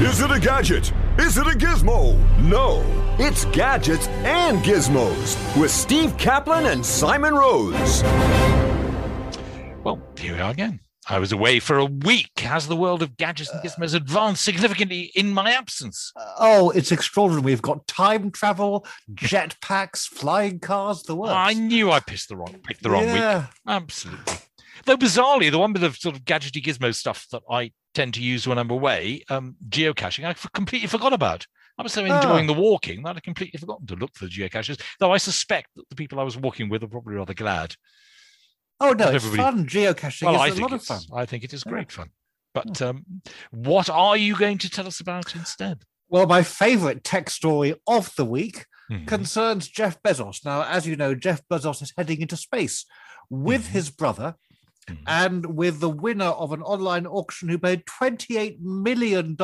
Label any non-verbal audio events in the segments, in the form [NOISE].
Is it a gadget? Is it a gizmo? No, it's gadgets and gizmos with Steve Kaplan and Simon Rose. Well, here we are again. I was away for a week. Has the world of gadgets and gizmos advanced significantly in my absence? Uh, oh, it's extraordinary. We've got time travel, jetpacks, flying cars, the works. I knew I pissed the wrong, picked the wrong yeah. week. Absolutely. Though bizarrely, the one with the sort of gadgety gizmo stuff that I tend to use when I'm away, um, geocaching, I completely forgot about. I was so enjoying the walking that I completely forgotten to look for the geocaches. Though I suspect that the people I was walking with are probably rather glad. Oh no, it's fun. Geocaching Well, I is a lot of fun. I think it is Yeah. great fun. But um, what are you going to tell us about instead? Well, my favorite tech story of the week Mhm. concerns Jeff Bezos. Now, as you know, Jeff Bezos is heading into space with Mhm. his brother Mhm. and with the winner of an online auction who paid $28 million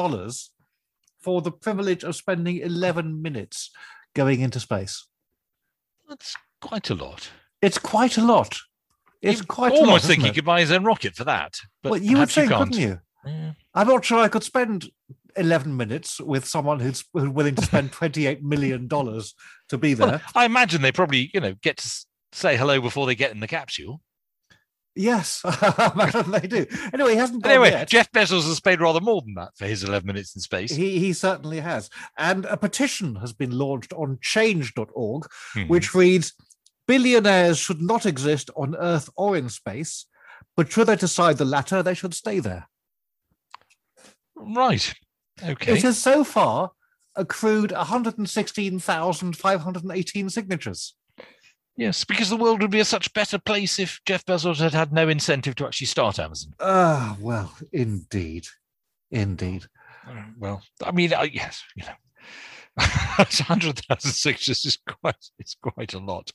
for the privilege of spending 11 minutes going into space. That's quite a lot. It's quite a lot. It's You quite a lot. almost think he could buy his own rocket for that. But well, you would think, can't. couldn't you? Yeah. I'm not sure I could spend 11 minutes with someone who's, who's willing to [LAUGHS] spend $28 million to be there. Well, I imagine they probably, you know, get to say hello before they get in the capsule. Yes, [LAUGHS] they do. Anyway, he hasn't Anyway, yet. Jeff Bezos has paid rather more than that for his 11 minutes in space. He, he certainly has. And a petition has been launched on change.org, Mhm. which reads Billionaires should not exist on Earth or in space, but should they decide the latter, they should stay there. Right. Okay. It has so far accrued 116,518 signatures. Yes, because the world would be a such better place if Jeff Bezos had had no incentive to actually start Amazon. Ah, well, indeed. Indeed. Uh, Well, I mean, I, yes, you know, [LAUGHS] hundred thousand signatures is quite it's quite a lot.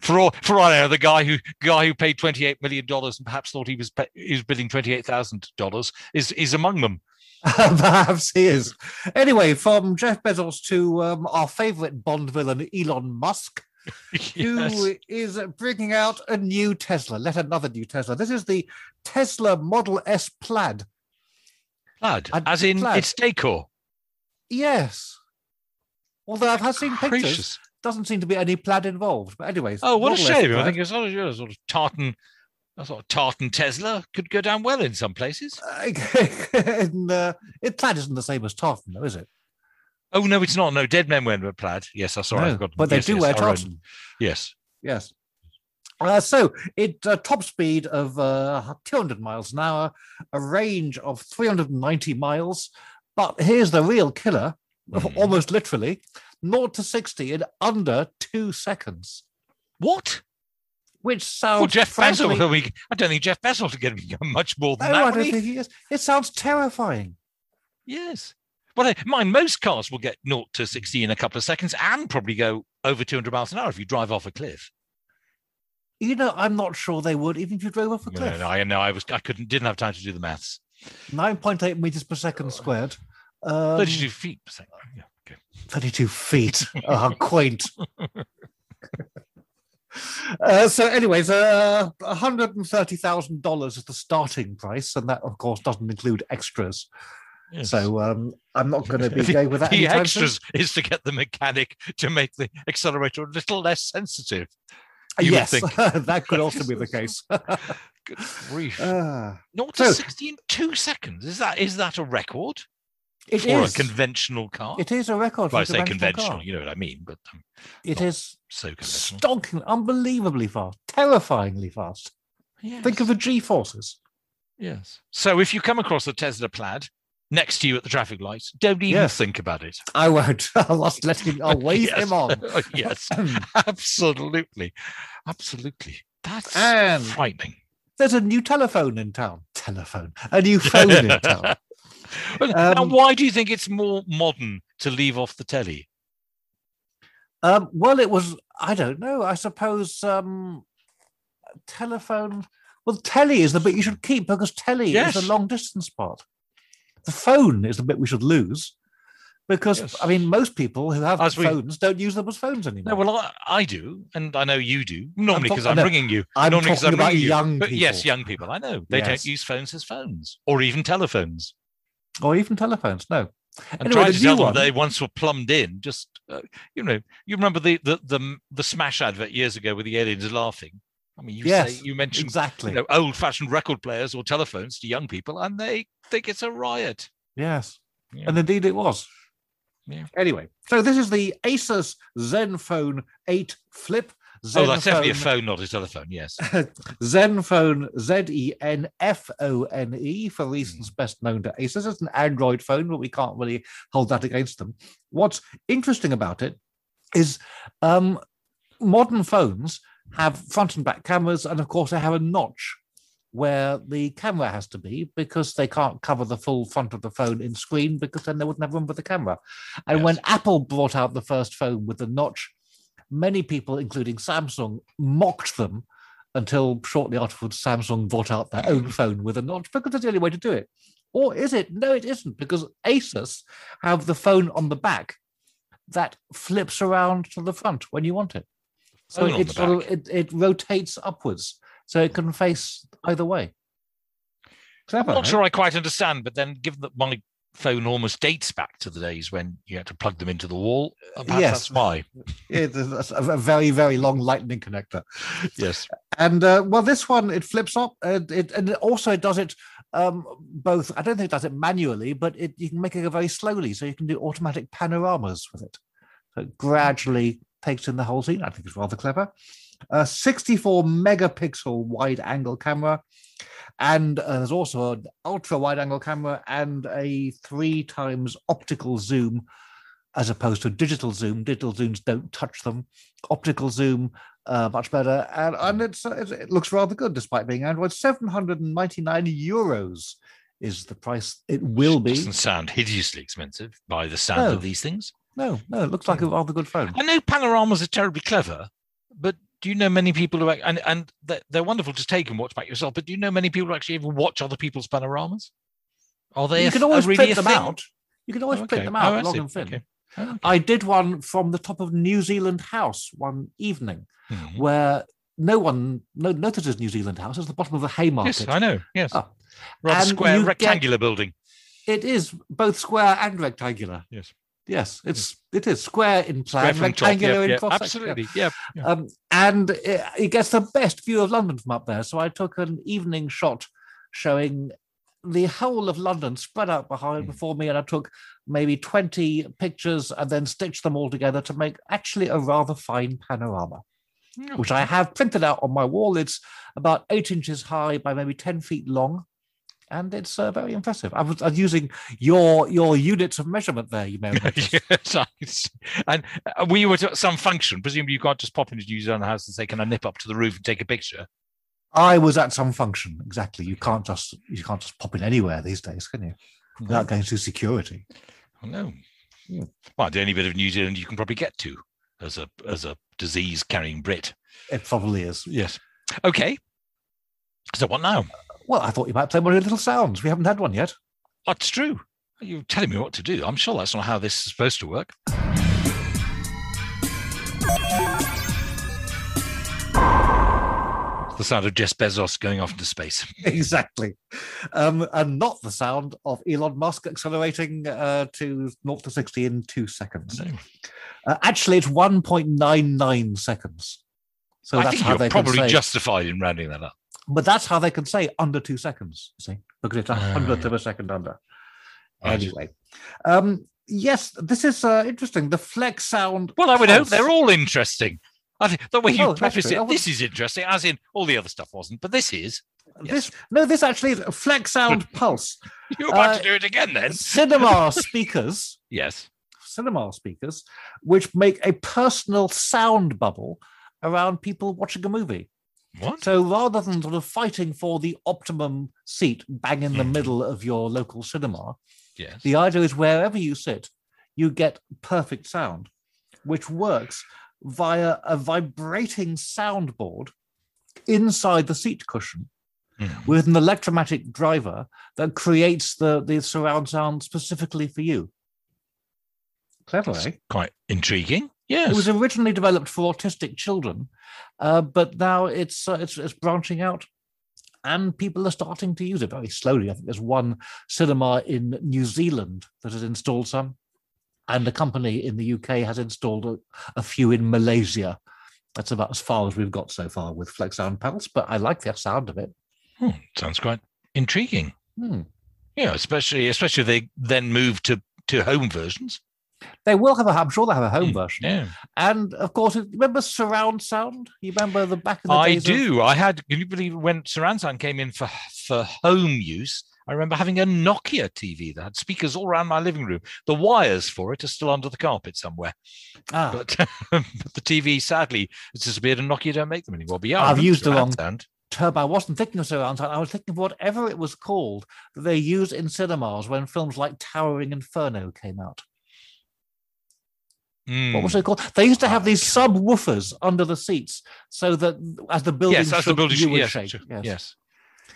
For all for all I know, the guy who guy who paid twenty eight million dollars and perhaps thought he was pa- he was bidding twenty eight thousand dollars is is among them. [LAUGHS] Perhaps he is. Anyway, from Jeff Bezos to um, our favorite Bond villain, Elon Musk. [LAUGHS] Yes. who is bringing out a new Tesla, let another new Tesla. This is the Tesla Model S Plaid. Plaid, I- as in plaid. it's decor. Yes. Although I've had seen pictures, doesn't seem to be any plaid involved. But anyways, Oh, what a Model shame! I think it's sort of, you know, sort of tartan, a sort of tartan Tesla could go down well in some places. [LAUGHS] and, uh, it plaid isn't the same as tartan, though, is it? Oh no, it's not. No, dead men wear plaid. Yes, I saw. No, I've got, but they yes, do yes, wear own- tartan. Yes. Yes. Uh, so it uh, top speed of uh, 200 miles an hour, a range of 390 miles. But here's the real killer, Mhm. almost literally, 0 to 60 in under two seconds, What? which sounds Well, Jeff frankly, Bezos. We, I don't think Jeff Bezos would get [LAUGHS] much more than No, than I don't think he is. It sounds terrifying. Yes. Well, I- mind most cars will get 0 to 60 in a couple of seconds and probably go over 200 miles an hour if you drive off a cliff. You know, I'm not sure they would, even if you drove off a No, cliff. no, I know. I was. I couldn't. Didn't have time to do the maths. 9.8 meters per second squared. Um, 32 feet per second. Yeah. Okay. 32 feet. [LAUGHS] oh, how quaint. Uh, so, anyways, uh, $130,000 is the starting price, and that, of course, doesn't include extras. Yes. So, um, I'm not going [LAUGHS] to be the, with that. the anytime soon. extras is to get the mechanic to make the accelerator a little less sensitive. you yes, think. [LAUGHS] that could also be the [LAUGHS] case. Good grief. Ah, 0 to so- 60 in two seconds. Is that is that a record it for is. a conventional car? It is a record. well, I say conventional. car. You know what I mean, but um, It not so stonking, unbelievably fast, terrifyingly fast. Think of the G forces. Yes. So if you come across a Tesla Plaid next to you at the traffic light, don't even think about it. I won't. [LAUGHS] I'll let him. I'll [LAUGHS] wave Yes. him on. [LAUGHS] yes, absolutely, absolutely. That's And- frightening. There's a new telephone in town. Telephone. A new phone in town. Um, why do you think it's more modern to leave off the telly? Um, well, it was. I don't know. I suppose um, telephone. Well, telly is the bit you should keep because telly Yes. is the long distance part. The phone is the bit we should lose because Yes. I mean most people who have As we- phones don't use them as phones anymore. No, well, I, I do, and I know you do. Normally, because I'm bringing you. I'm normally talking about ringing you. young But yes, young people. I know they Yes. don't use phones as phones or even telephones. or even telephones. No, And Anyway, try to tell them they once were plumbed in. Just uh, you know, you remember the, the the the Smash advert years ago with the aliens laughing. I mean, you Yes, say you mentioned Exactly. you know old-fashioned record players or telephones to young people, and they think it's a riot. Yes. Yeah. And indeed it was. Yeah. Anyway, so this is the Asus Zenfone 8 Flip. Oh, that's definitely a phone, not a telephone. Yes. [LAUGHS] Zenfone Z E N F O N E for reasons best known to Asus. It's an Android phone, but we can't really hold that against them. What's interesting about it is um, modern phones have front and back cameras, and of course, they have a notch where the camera has to be because they can't cover the full front of the phone in screen because then they wouldn't have room for the camera. And when Apple brought out the first phone with the notch, many people, including Samsung, mocked them until shortly afterwards Samsung brought out their own phone with a notch because that's the only way to do it. Or is it? No, it isn't because Asus have the phone on the back that flips around to the front when you want it. So it sort of it, it rotates upwards, so it can face either way. I'm not eh? sure I quite understand, but then given that my phone almost dates back to the days when you had to plug them into the wall, uh, perhaps Yes. that's why. [LAUGHS] It is a very, very long lightning connector. Yes. And uh, well, this one it flips up. It and it also it does it um, both. I don't think it does it manually, but it you can make it go very slowly, so you can do automatic panoramas with it. So it gradually takes in the whole scene. I think it's rather clever. A 64 megapixel wide angle camera, and uh, there's also an ultra wide angle camera and a three times optical zoom, as opposed to digital zoom. Digital zooms don't touch them. Optical zoom uh, much better, and and it's, it, it looks rather good despite being Android. Seven hundred and ninety nine euros is the price it will be. Doesn't sound hideously expensive by the sound No. of these things. No, no, it looks like a rather good phone. I know panoramas are terribly clever, but do you know many people who and and they're, they're wonderful to take and watch back yourself? But do you know many people who actually even watch other people's panoramas? Are they? You a can always really print them thing? out. You can always Oh, print them Oh, out, I long and thin. Okay. Oh, I did one from the top of New Zealand House one evening, mhm. where no one no, notices New Zealand House. It's the bottom of the Haymarket. Yes, I know. Yes, Ah. rather And square you get- rectangular building. It is both square and rectangular. Yes. Yes, it's it is square in Square plan, top, rectangular in yeah, cross section. absolutely. Yeah, yeah. Um, and it, it gets the best view of London from up there. So I took an evening shot showing the whole of London spread out behind Mm. before me, and I took maybe 20 pictures and then stitched them all together to make actually a rather fine panorama, Oh, which I have printed out on my wall. It's about eight inches high by maybe 10 feet long. And it's uh, very impressive. I was, I was using your your units of measurement there. You may [LAUGHS] yes, and uh, we were at some function. Presumably, you can't just pop into your own house and say, "Can I nip up to the roof and take a picture?" I was at some function. Exactly. You can't just you can't just pop in anywhere these days, can you? Without going through security. Oh, no. Yeah. Well, the only bit of New Zealand you can probably get to as a as a disease carrying Brit. It probably is. Yes. Okay. So what now? Well, I thought you might play one of your little sounds. We haven't had one yet. That's true. You're telling me what to do. I'm sure that's not how this is supposed to work. The sound of Jeff Bezos going off into space. [LAUGHS] exactly. Um, and not the sound of Elon Musk accelerating uh, to 0 to 60 in two seconds. No. Uh, actually, it's 1.99 seconds. So I that's think how you're they probably justified in rounding that up. But that's how they can say under two seconds, you see, because it's a Ah. hundredth of a second under. Anyway, um, yes, this is uh, interesting. The Flexound. Well, I would hope they're all interesting. I think the way you Oh, preface it, would- this is interesting, as in all the other stuff wasn't, but this is. This no, this actually is a Flexound [LAUGHS] pulse. You're about Uh, to do it again then. Cinema [LAUGHS] speakers, Yes. cinema speakers, which make a personal sound bubble around people watching a movie. What? So rather than sort of fighting for the optimum seat bang in the Mhm. middle of your local cinema, Yes. the idea is wherever you sit, you get perfect sound, which works via a vibrating soundboard inside the seat cushion Mhm. with an electromagnetic driver that creates the, the surround sound specifically for you. Clever, That's eh? quite intriguing. Yes. It was originally developed for autistic children, uh, but now it's, uh, it's it's branching out and people are starting to use it very slowly. I think there's one cinema in New Zealand that has installed some, and a company in the UK has installed a, a few in Malaysia. That's about as far as we've got so far with Flexound Pulse, but I like the sound of it. Hmm, sounds quite intriguing. Hmm. Yeah, especially especially if they then move to to home versions. They will have a. I'm sure they'll have a home Hmm, version. Yeah, And of course, remember surround sound? You remember the back of the I days of- do. I had. Can you believe when surround sound came in for for home use? I remember having a Nokia TV that had speakers all around my living room. The wires for it are still under the carpet somewhere, ah, but, [LAUGHS] but the TV sadly has disappeared, and Nokia don't make them anymore. But yeah, I've used the wrong- sound. Turbo. I wasn't thinking of surround sound. I was thinking of whatever it was called that they used in cinemas when films like Towering Inferno came out. What was it called? They used to have I these subwoofers under the seats so that as the building yes, the shook, building. you sh- would yes, shake. Yes. yes.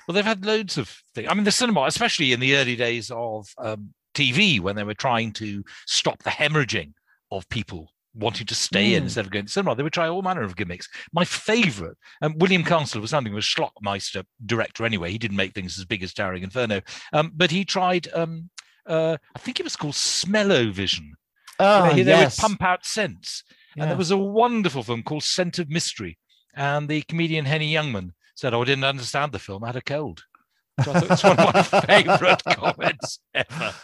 Well, they've had loads of things. I mean, the cinema, especially in the early days of um, TV, when they were trying to stop the hemorrhaging of people wanting to stay in Mm. instead of going to cinema, they would try all manner of gimmicks. My favourite, um, William Castle was something was Schlockmeister director anyway. He didn't make things as big as Towering Inferno, um, but he tried. Um, uh, I think it was called Smellovision. Where he- they yes. would pump out scents. And there was a wonderful film called Scent of Mystery. And the comedian Henny Youngman said, Oh, I didn't understand the film. I had a cold. So I thought it's one of my [LAUGHS] favorite [LAUGHS] comments ever.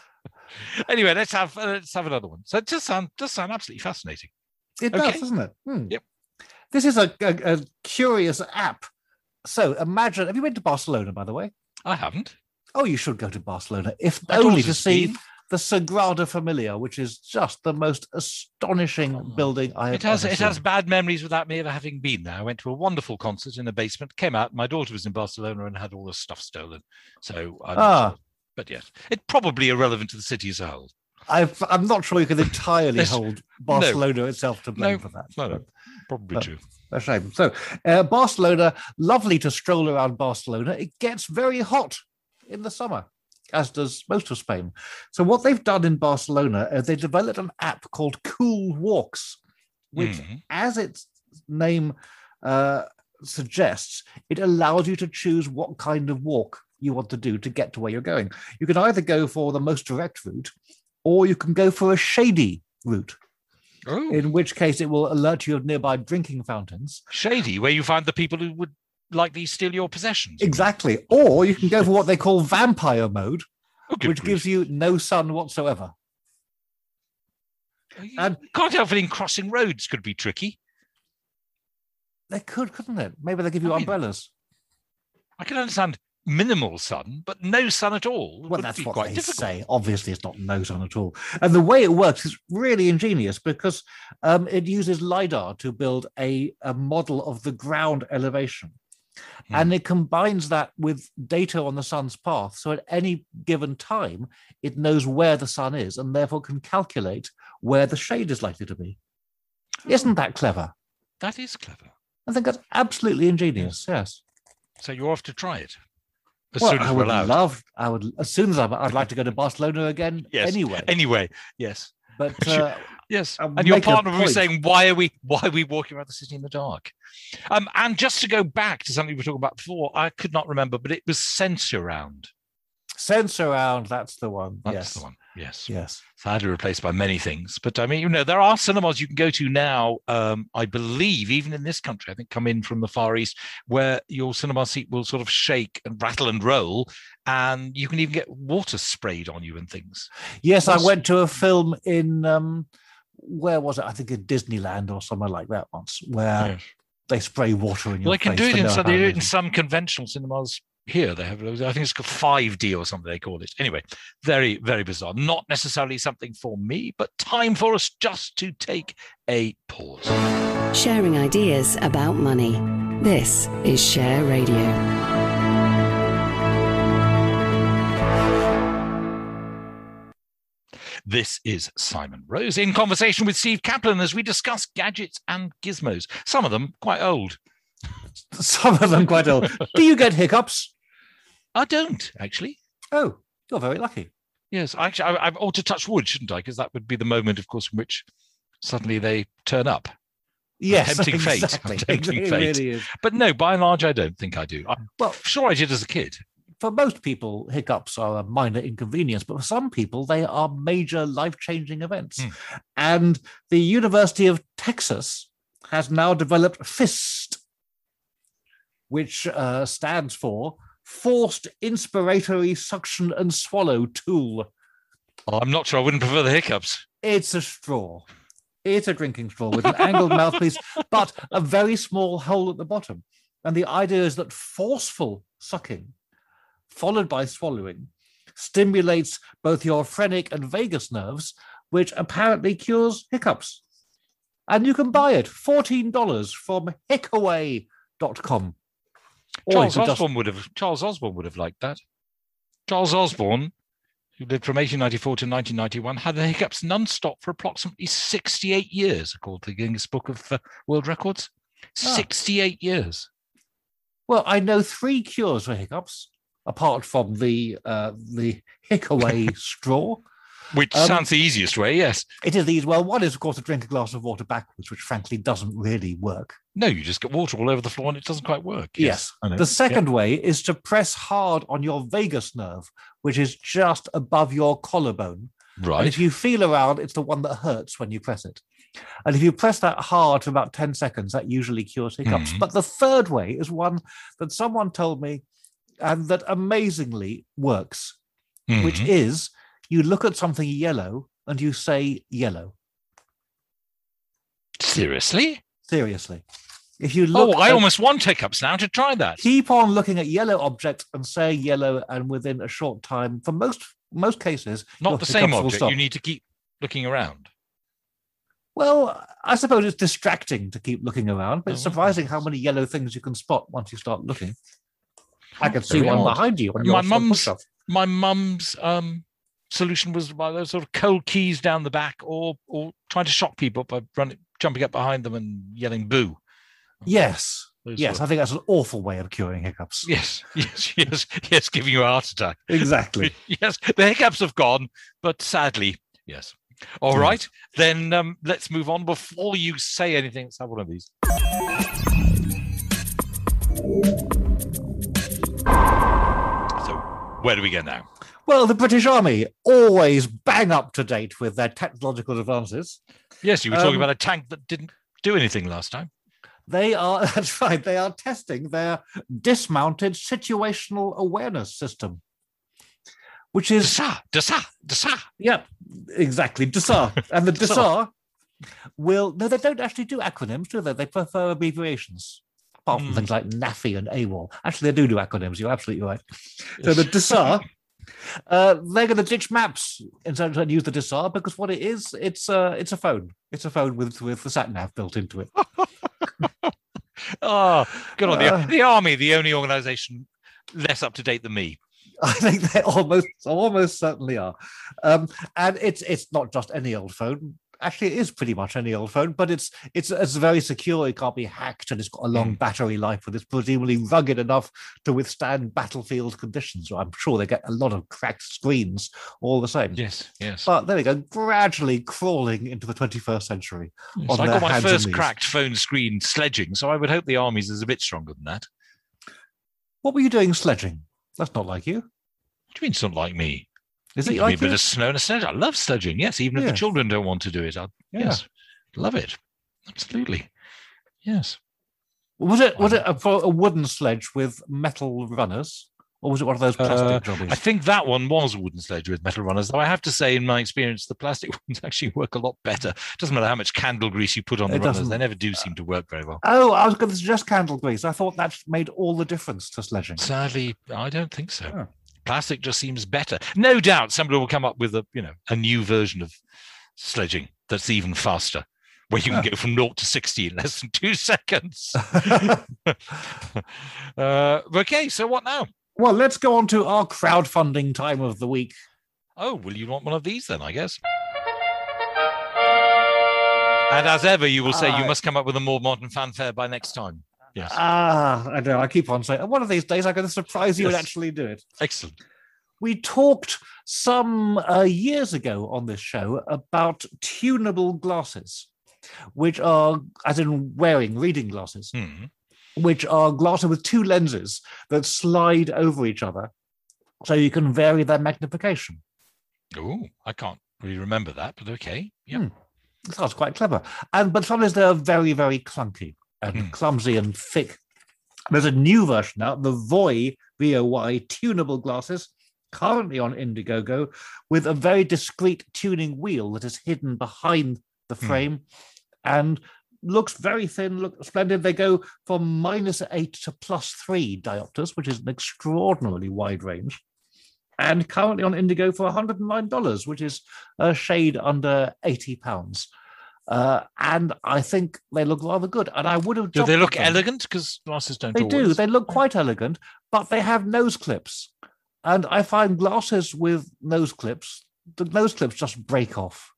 Anyway, let's have uh, let's have another one. So it does sound does sound absolutely fascinating. It Okay. does, doesn't it? Hmm. Yep. This is a, a, a curious app. So imagine, have you been to Barcelona, by the way? I haven't. Oh, you should go to Barcelona, if My only to see been. The Sagrada Familia, which is just the most astonishing Oh. building I have It has ever it has bad memories without me ever having been there. I went to a wonderful concert in the basement, came out, my daughter was in Barcelona and had all the stuff stolen. So I'm Ah. sure. but yes, it's probably irrelevant to the city as a whole. I've, I'm not sure you can [LAUGHS] entirely hold Barcelona itself to blame No, for that. No, no, probably but- true. A shame. So, uh, Barcelona, lovely to stroll around Barcelona. It gets very hot in the summer, as does most of Spain. So, what they've done in Barcelona, uh, they developed an app called Cool Walks, which, Mhm. as its name uh, suggests, it allows you to choose what kind of walk you want to do to get to where you're going. You can either go for the most direct route, or you can go for a shady route, Oh, in which case it will alert you of nearby drinking fountains. shady, where you find the people who would likely steal your possessions. Exactly. Or you can go for what they call vampire mode, Oh, which gives you no sun whatsoever. grief. and- can't help feeling crossing roads could be tricky. They could, couldn't it? Maybe they give you I mean, umbrellas. I can understand minimal sun, but no sun at all. Well, that's what they difficult. say. Obviously, it's not no sun at all. And the way it works is really ingenious because um, it uses LiDAR to build a, a model of the ground elevation. Hmm. And it combines that with data on the sun's path. So at any given time, it knows where the sun is and therefore can calculate where the shade is likely to be. Isn't that clever? That is clever. I think that's absolutely ingenious. Yes. So you're off to try it as well, soon as I we're would allowed. love. I would as soon as I'm, I'd like to go to Barcelona again. [LAUGHS] Yes, Anyway, Anyway, yes, but [LAUGHS] uh, yes. I'll and your partner was saying, "Why are we? Why are we walking around the city in the dark?" Um, and just to go back to something we were talking about before, I could not remember, but it was Sensurround. sense around. That's the one. That's yes. the one. Yes. Yes. sadly replaced by many things. But I mean, you know, there are cinemas you can go to now. Um, I believe, even in this country, I think come in from the Far East, where your cinema seat will sort of shake and rattle and roll, and you can even get water sprayed on you and things. Yes, I went to a film in um, where was it? I think in Disneyland or somewhere like that once, where they spray water in your Well, they can face do it in no some, they do it in some conventional cinemas here. They have, I think it's called 5D or something they call it. Anyway, very, very bizarre. Not necessarily something for me, but time for us just to take a pause. Sharing ideas about money. This is Share Radio. This is Simon Rose in conversation with Steve Kaplan as we discuss gadgets and gizmos. Some of them quite old. [LAUGHS] Some of them quite old. do you get hiccups? I don't actually. Oh, you're very lucky. Yes, I actually, I, I ought to touch wood, shouldn't I? Because that would be the moment, of course, in which suddenly they turn up. Yes, tempting fate. exactly. [LAUGHS] Tempting it fate. really is. But no, by and large, I don't think I do. I'm Well, sure I did as a kid. For most people, hiccups are a minor inconvenience, but for some people, they are major life changing events. Hmm. And the University of Texas has now developed FIST, which uh, stands for Forced Inspiratory Suction and Swallow Tool. I'm not sure I wouldn't prefer the hiccups. It's a straw. It's a drinking straw with an angled mouthpiece, but a very small hole at the bottom. And the idea is that forceful sucking, followed by swallowing, stimulates both your phrenic and vagus nerves, which apparently cures hiccups. And you can buy it $14 from hiccaway.com. Charles just- Osborne would have. Charles Osborne would have liked that. Charles Osborne, who lived from 1894 to 1991, had the hiccups non-stop for approximately 68 years, according to the Guinness Book of uh, World Records. Ah. 68 years. Well, I know three cures for hiccups, apart from the uh, the HiccAway [LAUGHS] straw. Which Um, sounds the easiest way, yes. It is these. Well, one is, of course, to drink a glass of water backwards, which frankly doesn't really work. No, you just get water all over the floor and it doesn't quite work. Yes. I know. The second way is to press hard on your vagus nerve, which is just above your collarbone. Yeah. And Right. if you feel around, it's the one that hurts when you press it. And if you press that hard for about 10 seconds, that usually cures hiccups. Mhm. But the third way is one that someone told me and that amazingly works, which Mhm. is you look at something yellow and you say yellow. Seriously? Seriously. If you look Oh, I at- almost want hiccups now to try that. keep on looking at yellow objects and say yellow, and within a short time, for most most cases, Not the same object. You need to keep looking around. Well, I suppose it's distracting to keep looking around, but it's Oh. surprising how many yellow things you can spot once you start looking. I can see one odd. behind you on My mum's- My mum's um, solution was by those sort of cold keys down the back, or or trying to shock people by running, jumping up behind them and yelling "boo." Yes, Those yes, sort I think that's an awful way of curing hiccups. yes, [LAUGHS] yes, yes, yes, giving you a heart attack. Exactly. [LAUGHS] yes, the hiccups have gone, but sadly, yes. All Yeah. right, then um, let's move on. Before you say anything, let's have one of these. Where do we go now? Well, the British Army always bang up to date with their technological advances. Yes, you were talking Um, about a tank that didn't do anything last time. They are, [LAUGHS] that's right, they are testing their dismounted situational awareness system, which is Dasa, Dasa, Dasa. Yep, exactly. DSAR. [LAUGHS] And the DSAR. DSAR will, no, they don't actually do acronyms, do they? They prefer abbreviations, apart from Hmm. things like NAAFI and AWOL. Actually, they do do acronyms. You're absolutely right. [LAUGHS] So the DSAR, uh, they're going to ditch maps instead of use the DSAR because what it is, it's a, it's a phone. It's a phone with, with the sat nav built into it. Oh, [LAUGHS] good on the, Uh. the army, the only organisation less up to date than me. [LAUGHS] I think they almost almost certainly are. Um, and it's it's not just any old phone. Actually, it is pretty much any old phone, but it's it's it's very secure. It can't be hacked, and it's got a long mm. battery life, and it's presumably rugged enough to withstand battlefield conditions. I'm sure they get a lot of cracked screens all the same. Yes, yes. But there we go, gradually crawling into the 21st century. Yes, I got my first cracked phone screen sledging, so I would hope the army's is a bit stronger than that. What were you doing sledging? That's not like you. What do you mean, it's not like me? Is it me a bit of snow and a sledge. I love sledging. Yes, even if the children don't want to do it. I, Yeah. Yes, love it. Absolutely. Yes. Was it was um, it a, a wooden sledge with metal runners, or was it one of those plastic uh, jobbies? I think that one was a wooden sledge with metal runners, though I have to say, in my experience, the plastic [LAUGHS] ones actually work a lot better. It Doesn't matter how much candle grease you put on the It runners, doesn't- they never do seem to work very well. Oh, I was going to suggest candle grease. I thought that made all the difference to sledging. Sadly, I don't think so. Oh. Plastic just seems better. No doubt somebody will come up with a, you know, a new version of sledging that's even faster, where you can Yeah. go from 0 to 60 in less than [LAUGHS] two seconds. [LAUGHS] [LAUGHS] uh, okay, so what now? well, let's go on to our crowdfunding time of the week. Oh, will you want one of these then, I guess. And as ever, you will say you Uh, must come up with a more modern fanfare by next time. Yes. Ah, I know. I keep on saying one of these days I'm going to surprise you and actually do it. Excellent. We talked some uh, years ago on this show about tunable glasses. which are, as in wearing reading glasses, Hmm. which are glasses with two lenses that slide over each other, so you can vary their magnification. Oh, I can't really remember that, but okay. Yeah. Hmm. Sounds quite clever. And but some is they're very, very clunky and Hmm. clumsy and thick. There's a new version now, the Voy VOY tunable glasses, currently on Indiegogo, with a very discreet tuning wheel that is hidden behind the Hmm. frame and looks very thin, look splendid. They go from minus eight to plus three diopters, which is an extraordinarily wide range. And currently on Indigo for $109, which is a shade under 80 pounds. Uh, and I think they look rather good. And I would have. Do they look them. elegant? Because glasses don't They do. They look quite elegant, but they have nose clips. And I find glasses with nose clips, the nose clips just break off.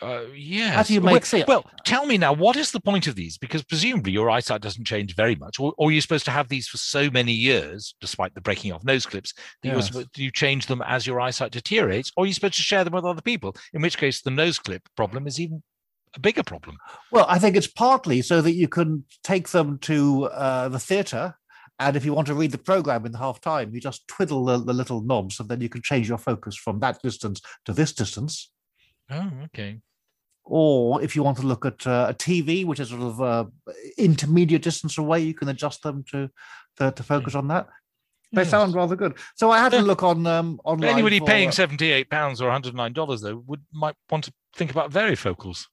Uh, yes. do you Well- make see- Well, tell me now, what is the point of these? Because presumably your eyesight doesn't change very much, or, or you're supposed to have these for so many years, despite the breaking off nose clips, that Yes. supposed you change them as your eyesight deteriorates, or you're supposed to share them with other people, in which case the nose clip problem is even a bigger problem. Well, I think it's partly so that you can take them to uh, the theatre. And if you want to read the program in the half time, you just twiddle the, the little knobs and then you can change your focus from that distance to this distance. Oh, okay. Or if you want to look at uh, a TV, which is sort of uh, intermediate distance away, you can adjust them to to, to focus on that. They Yes. sound rather good. So I had a Yeah. look on um, online. anybody for, paying uh, seventy-eight pounds or one hundred nine dollars though would might want to think about varifocals.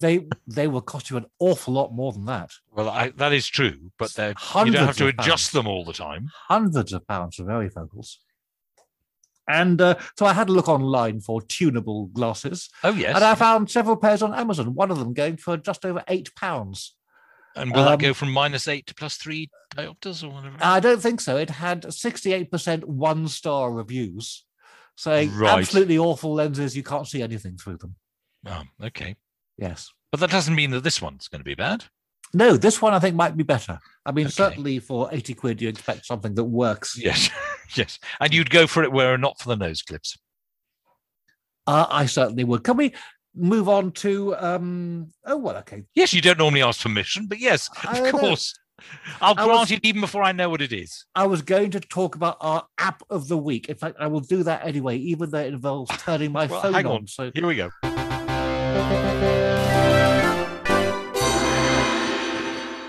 they they will cost you an awful lot more than that. Well, I, that is true, but they're, you don't have to adjust pounds. them all the time. hundreds of pounds for varifocals. And uh, so I had a look online for tunable glasses, Oh yes, and I found several pairs on Amazon. One of them going for just over eight pounds. and will that um, go from minus eight to plus three diopters or whatever? I don't think so. It had sixty-eight percent one-star reviews, saying Right. absolutely awful lenses. You can't see anything through them. Oh, okay. Yes. But that doesn't mean that this one's going to be bad. No, this one I think might be better. I mean, Okay. certainly for eighty quid, you expect something that works. Yes, [LAUGHS] yes. And you'd go for it were it not for the nose clips. Uh, I certainly would. Can we move on to? Um, oh well, okay. Yes, you don't normally ask permission, but yes, of know. course. I'll I grant was- it even before I know what it is. I was going to talk about our app of the week. In fact, I will do that anyway, even though it involves turning my Well, phone hang on. on. So Here we go.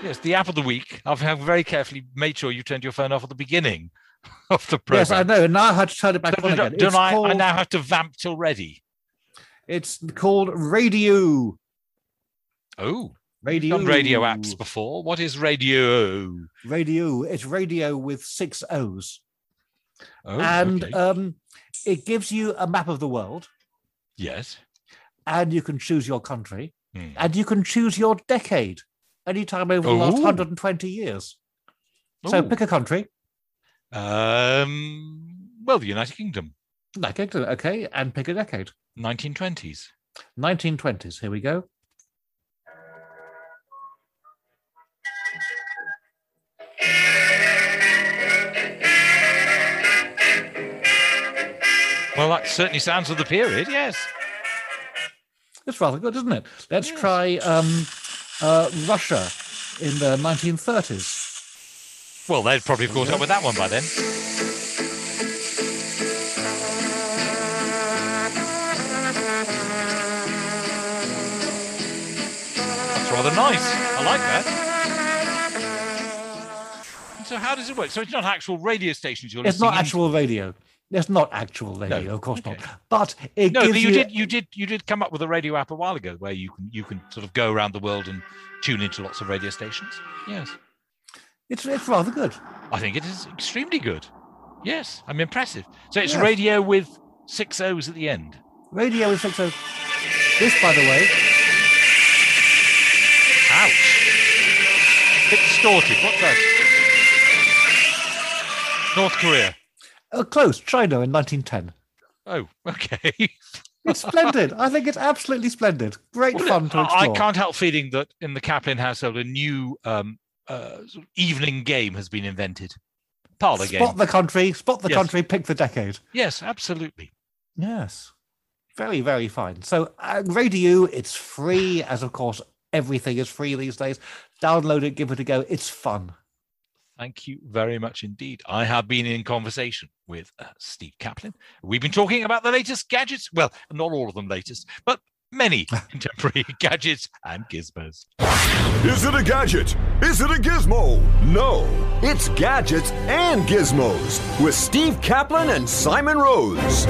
Yes, the app of the week. I've very carefully made sure you turned your phone off at the beginning [LAUGHS] of the program. yes, I know. Now I had to turn it back So on don't, again. don't It's I, I now have to vamp till ready? it's called Radio. Oh, Radio. done radio apps before. What is radio? Radio. It's radio with six O's, Oh, and okay. um, it gives you a map of the world, yes. And you can choose your country, Hmm. and you can choose your decade anytime over the last 120 years. So pick a country. Um, well, the United Kingdom, Like it, okay, and pick a decade. 1920s. 1920s. Here we go. Well, that certainly sounds of the period. Yes. It's rather good, isn't it? Let's Yes. try um, uh, Russia in the 1930s. Well, they'd probably have caught up with that one by then. That's rather nice. I like that. So how does it work? So it's not actual radio stations you're It's listening It's not into? actual radio. It's not actual radio, of course okay. not. But it No, gives but you you. did you did you did come up with a radio app a while ago where you can you can sort of go around the world and tune into lots of radio stations. Yes. It's it's rather good. I think it is extremely good. Yes, I'm impressive. So it's Yes. radio with six O's at the end. Radio is six O's. This, by the way, Ouch. Bit distorted. What's that? North Korea. Uh, close China in 1910. Oh, [LAUGHS] okay. It's splendid. I think it's absolutely splendid. Great Well, fun to explore. I can't help feeling that in the Kaplan household, a new um, uh, evening game has been invented. Parlor game. Spot the country, spot the Yes. country, pick the decade. Yes, absolutely. Yes. Very, very fine. So, uh, Radio, it's free, as of course everything is free these days. Download it, give it a go. It's fun. Thank you very much indeed. I have been in conversation with uh, Steve Kaplan. We've been talking about the latest gadgets. Well, not all of them latest, but many [LAUGHS] contemporary gadgets and gizmos. Is it a gadget? Is it a gizmo? No, it's gadgets and gizmos with Steve Kaplan and Simon Rose.